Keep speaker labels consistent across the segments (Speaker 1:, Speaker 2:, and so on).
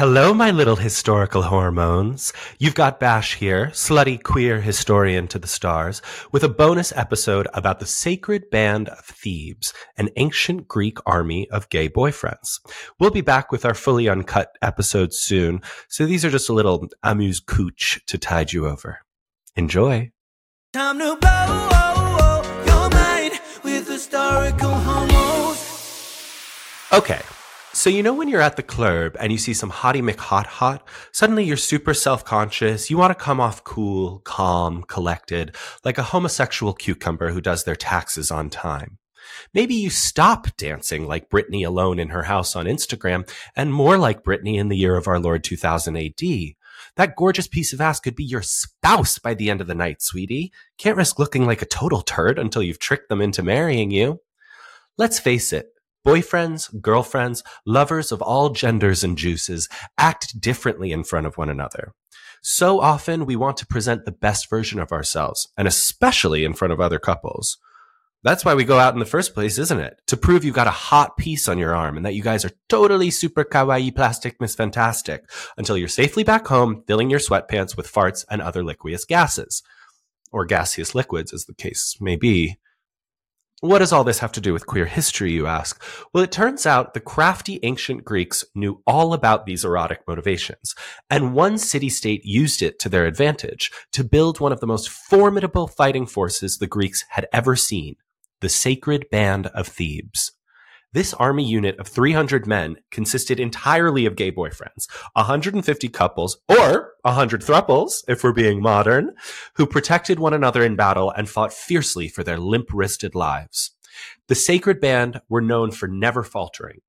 Speaker 1: Hello, my little historical hormones. You've got Bash here, slutty queer historian to the stars, with a bonus episode about the sacred band of Thebes, an ancient Greek army of gay boyfriends. We'll be back with our fully uncut episode soon, so these are just a little amuse-bouche to tide you over. Enjoy.
Speaker 2: Time to blow oh, oh, your mind with historical homos.
Speaker 1: Okay. So you know when you're at the club and you see some hottie McHot hot, hot, suddenly you're super self-conscious. You want to come off cool, calm, collected, like a homosexual cucumber who does their taxes on time. Maybe you stop dancing like Britney alone in her house on Instagram and more like Britney in the year of our Lord 2000 AD. That gorgeous piece of ass could be your spouse by the end of the night, sweetie. Can't risk looking like a total turd until you've tricked them into marrying you. Let's face it, Boyfriends, girlfriends, lovers of all genders and juices act differently in front of one another. So often we want to present the best version of ourselves, and especially in front of other couples. That's why we go out in the first place, isn't it? To prove you've got a hot piece on your arm and that you guys are totally super kawaii plastic miss fantastic until you're safely back home filling your sweatpants with farts and other liqueous gases. Or gaseous liquids, as the case may be. What does all this have to do with queer history, you ask? Well, it turns out the crafty ancient Greeks knew all about these erotic motivations, and one city state used it to their advantage to build one of the most formidable fighting forces the Greeks had ever seen, the Sacred Band of Thebes. This army unit of 300 men consisted entirely of gay boyfriends, 150 couples, or 100 thruples, if we're being modern, who protected one another in battle and fought fiercely for their limp wristed lives. The Sacred Band were known for never faltering.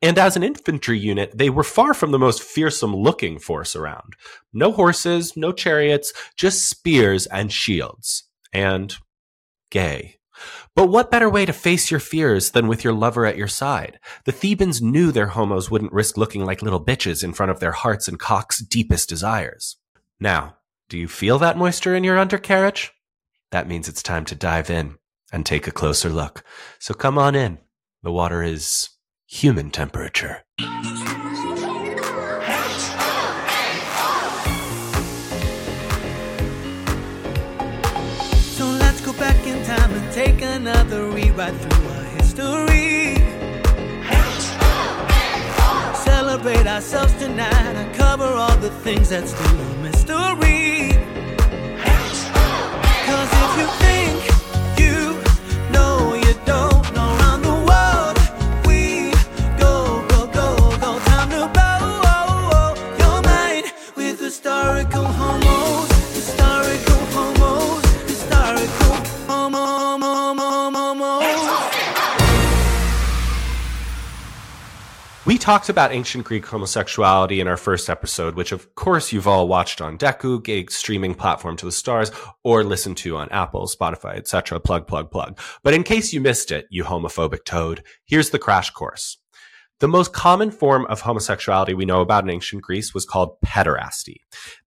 Speaker 1: And as an infantry unit, they were far from the most fearsome looking force around. No horses, no chariots, just spears and shields. And gay. But what better way to face your fears than with your lover at your side? The Thebans knew their homos wouldn't risk looking like little bitches in front of their hearts and cocks' deepest desires. Now, do you feel that moisture in your undercarriage? That means it's time to dive in and take a closer look. So come on in. The water is human temperature.
Speaker 2: Rewrite through our history. Celebrate ourselves tonight and cover all the things that's still a mystery. Cause if you think you know you don't
Speaker 1: talked about ancient Greek homosexuality in our first episode, which of course you've all watched on Dekkoo, gay streaming platform to the stars, or listened to on Apple, Spotify, etc. Plug, plug, plug. But in case you missed it, you homophobic toad, here's the crash course. The most common form of homosexuality we know about in ancient Greece was called pederasty.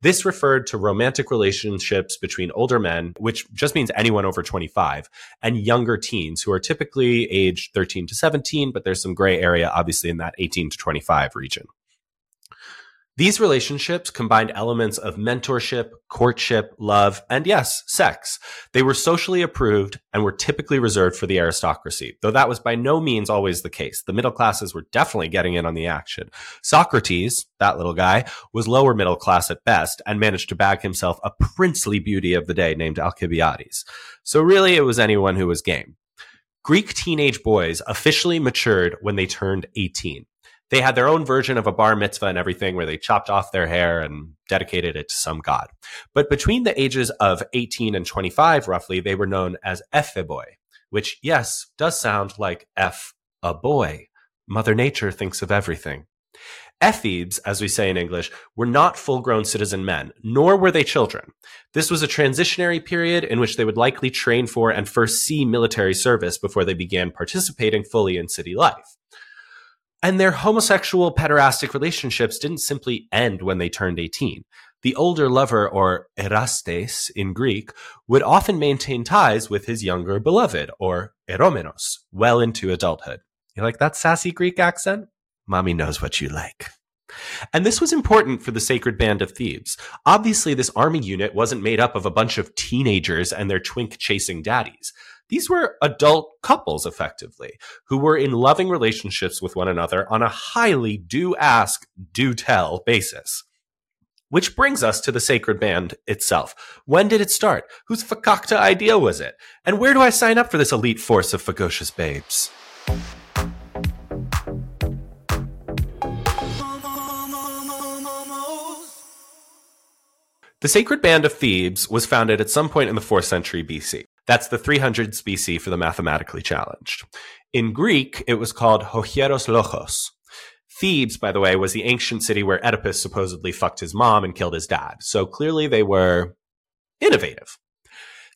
Speaker 1: This referred to romantic relationships between older men, which just means anyone over 25, and younger teens who are typically aged 13 to 17, but there's some gray area obviously in that 18 to 25 region. These relationships combined elements of mentorship, courtship, love, and yes, sex. They were socially approved and were typically reserved for the aristocracy, though that was by no means always the case. The middle classes were definitely getting in on the action. Socrates, that little guy, was lower middle class at best and managed to bag himself a princely beauty of the day named Alcibiades. So really it was anyone who was game. Greek teenage boys officially matured when they turned 18 they had their own version of a bar mitzvah and everything where they chopped off their hair and dedicated it to some god. But between the ages of 18 and 25, roughly, they were known as Epheboi, which, yes, does sound like F, a boy. Mother Nature thinks of everything. Ephebes, as we say in English, were not full grown citizen men, nor were they children. This was a transitionary period in which they would likely train for and first see military service before they began participating fully in city life. And their homosexual pederastic relationships didn't simply end when they turned 18. The older lover, or erastes in Greek, would often maintain ties with his younger beloved, or eromenos, well into adulthood. You like that sassy Greek accent? Mommy knows what you like. And this was important for the Sacred Band of Thebes. Obviously, this army unit wasn't made up of a bunch of teenagers and their twink chasing daddies. These were adult couples, effectively, who were in loving relationships with one another on a highly do ask, do tell basis. Which brings us to the Sacred Band itself. When did it start? Whose fakakta idea was it? And where do I sign up for this elite force of fagocious babes? The Sacred Band of Thebes was founded at some point in the 4th century BC. That's the 300s BC for the mathematically challenged. In Greek, it was called Ho Hieros Lochos. Thebes, by the way, was the ancient city where Oedipus supposedly fucked his mom and killed his dad. So clearly they were innovative.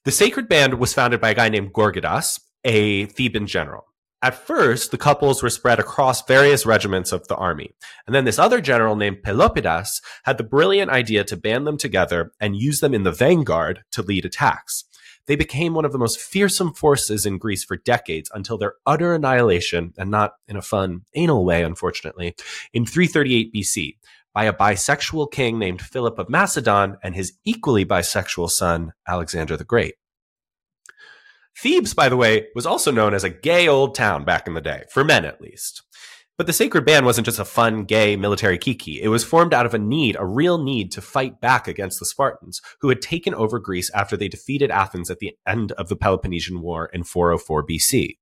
Speaker 1: The Sacred Band was founded by a guy named Gorgidas, a Theban general. At first, the couples were spread across various regiments of the army. And then this other general named Pelopidas had the brilliant idea to band them together and use them in the vanguard to lead attacks. They became one of the most fearsome forces in Greece for decades until their utter annihilation, and not in a fun, anal way, unfortunately, in 338 BC by a bisexual king named Philip of Macedon and his equally bisexual son, Alexander the Great. Thebes, by the way, was also known as a gay old town back in the day, for men at least. But the Sacred Band wasn't just a fun, gay military kiki. It was formed out of a need, a real need to fight back against the Spartans, who had taken over Greece after they defeated Athens at the end of the Peloponnesian War in 404 BC.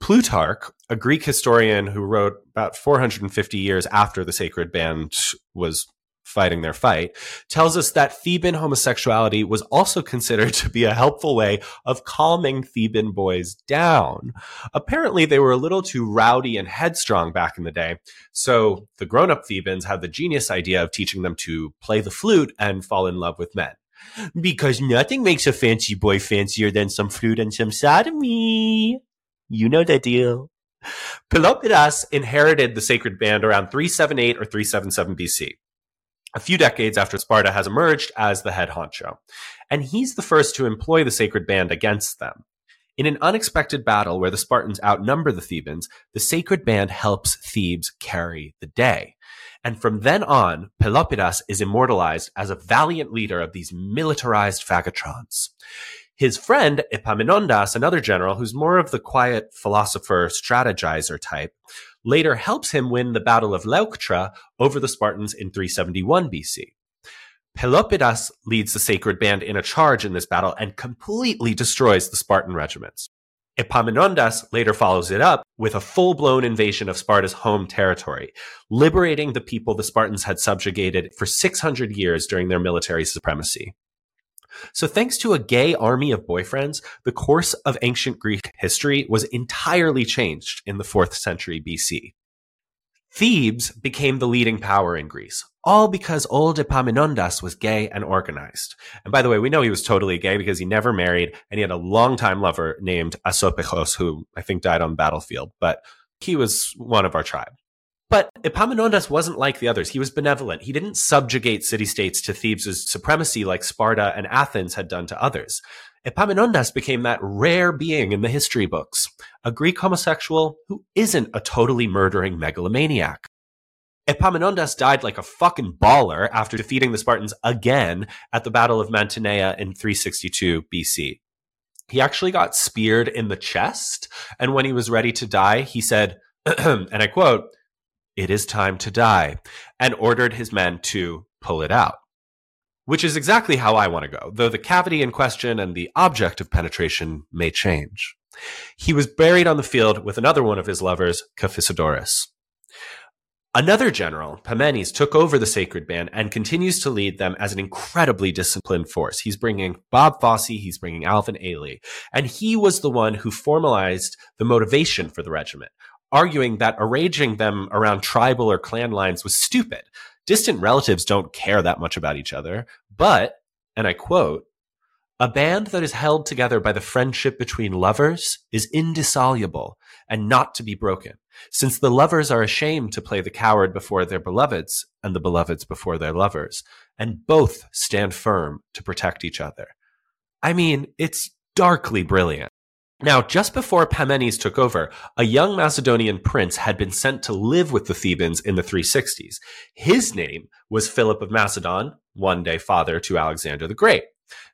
Speaker 1: Plutarch, a Greek historian who wrote about 450 years after the Sacred Band was fighting their fight, tells us that Theban homosexuality was also considered to be a helpful way of calming Theban boys down. Apparently, they were a little too rowdy and headstrong back in the day, so the grown up Thebans had the genius idea of teaching them to play the flute and fall in love with men. Because nothing makes a fancy boy fancier than some flute and some sodomy. You know the deal. Pelopidas inherited the sacred band around 378 or 377 BC a few decades after Sparta has emerged as the head honcho. And he's the first to employ the sacred band against them. In an unexpected battle where the Spartans outnumber the Thebans, the sacred band helps Thebes carry the day. And from then on, Pelopidas is immortalized as a valiant leader of these militarized fagatrons. His friend Epaminondas, another general who's more of the quiet philosopher strategizer type, later helps him win the Battle of Leuctra over the Spartans in 371 BC. Pelopidas leads the sacred band in a charge in this battle and completely destroys the Spartan regiments. Epaminondas later follows it up with a full-blown invasion of Sparta's home territory, liberating the people the Spartans had subjugated for 600 years during their military supremacy. So thanks to a gay army of boyfriends, the course of ancient Greek history was entirely changed in the 4th century BC. Thebes became the leading power in Greece, all because old Epaminondas was gay and organized. And by the way, we know he was totally gay because he never married and he had a longtime lover named Asopechos, who I think died on the battlefield, but he was one of our tribe. But Epaminondas wasn't like the others. He was benevolent. He didn't subjugate city states to Thebes' supremacy like Sparta and Athens had done to others. Epaminondas became that rare being in the history books, a Greek homosexual who isn't a totally murdering megalomaniac. Epaminondas died like a fucking baller after defeating the Spartans again at the Battle of Mantinea in 362 BC. He actually got speared in the chest, and when he was ready to die, he said, and I quote, it is time to die, and ordered his men to pull it out. Which is exactly how I want to go, though the cavity in question and the object of penetration may change. He was buried on the field with another one of his lovers, Cephisodorus. Another general, Pammenes, took over the sacred band and continues to lead them as an incredibly disciplined force. He's bringing Bob Fosse, he's bringing Alvin Ailey, and he was the one who formalized the motivation for the regiment arguing that arranging them around tribal or clan lines was stupid. Distant relatives don't care that much about each other, but, and I quote, a band that is held together by the friendship between lovers is indissoluble and not to be broken, since the lovers are ashamed to play the coward before their beloveds and the beloveds before their lovers, and both stand firm to protect each other. I mean, it's darkly brilliant. Now, just before Pammenes took over, a young Macedonian prince had been sent to live with the Thebans in the 360s. His name was Philip of Macedon, one day father to Alexander the Great.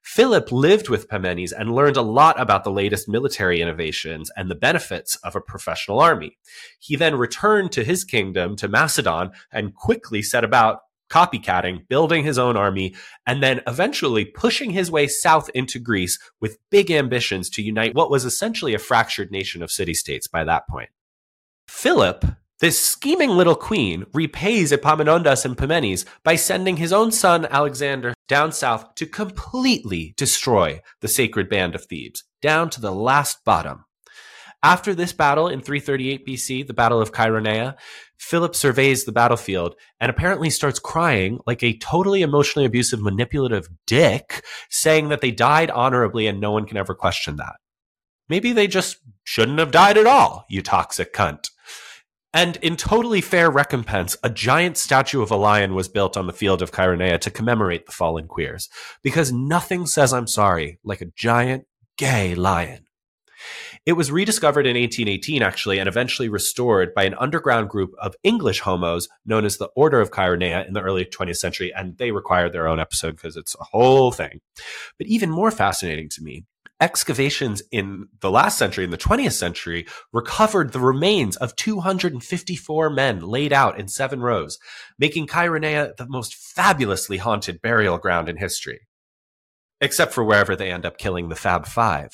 Speaker 1: Philip lived with Pammenes and learned a lot about the latest military innovations and the benefits of a professional army. He then returned to his kingdom, to Macedon, and quickly set about copycatting, building his own army, and then eventually pushing his way south into Greece with big ambitions to unite what was essentially a fractured nation of city states by that point. Philip, this scheming little queen, repays Epaminondas and Pammenes by sending his own son Alexander down south to completely destroy the sacred band of Thebes, down to the last bottom. After this battle in 338 BC, the Battle of Chaeronea, Philip surveys the battlefield and apparently starts crying like a totally emotionally abusive, manipulative dick, saying that they died honorably and no one can ever question that. Maybe they just shouldn't have died at all, you toxic cunt. And in totally fair recompense, a giant statue of a lion was built on the field of Chaeronea to commemorate the fallen queers, because nothing says I'm sorry like a giant gay lion. It was rediscovered in 1818, actually, and eventually restored by an underground group of English homos known as the Order of Chaeronea in the early 20th century. And they required their own episode because it's a whole thing. But even more fascinating to me, excavations in the last century, in the 20th century, recovered the remains of 254 men laid out in seven rows, making Chaeronea the most fabulously haunted burial ground in history. Except for wherever they end up killing the Fab Five.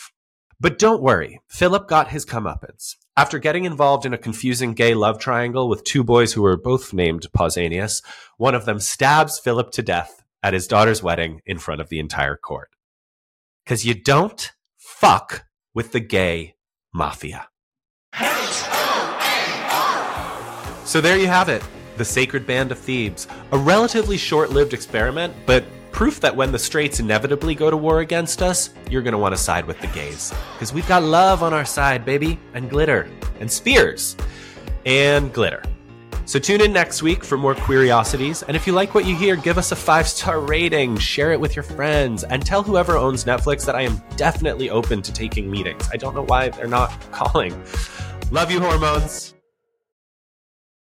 Speaker 1: But don't worry, Philip got his comeuppance. After getting involved in a confusing gay love triangle with two boys who were both named Pausanias, one of them stabs Philip to death at his daughter's wedding in front of the entire court. Because you don't fuck with the gay mafia. So there you have it the Sacred Band of Thebes. A relatively short lived experiment, but proof that when the straights inevitably go to war against us, you're going to want to side with the gays. Because we've got love on our side, baby, and glitter, and spears, and glitter. So tune in next week for more curiosities. And if you like what you hear, give us a five star rating, share it with your friends, and tell whoever owns Netflix that I am definitely open to taking meetings. I don't know why they're not calling. Love you, hormones.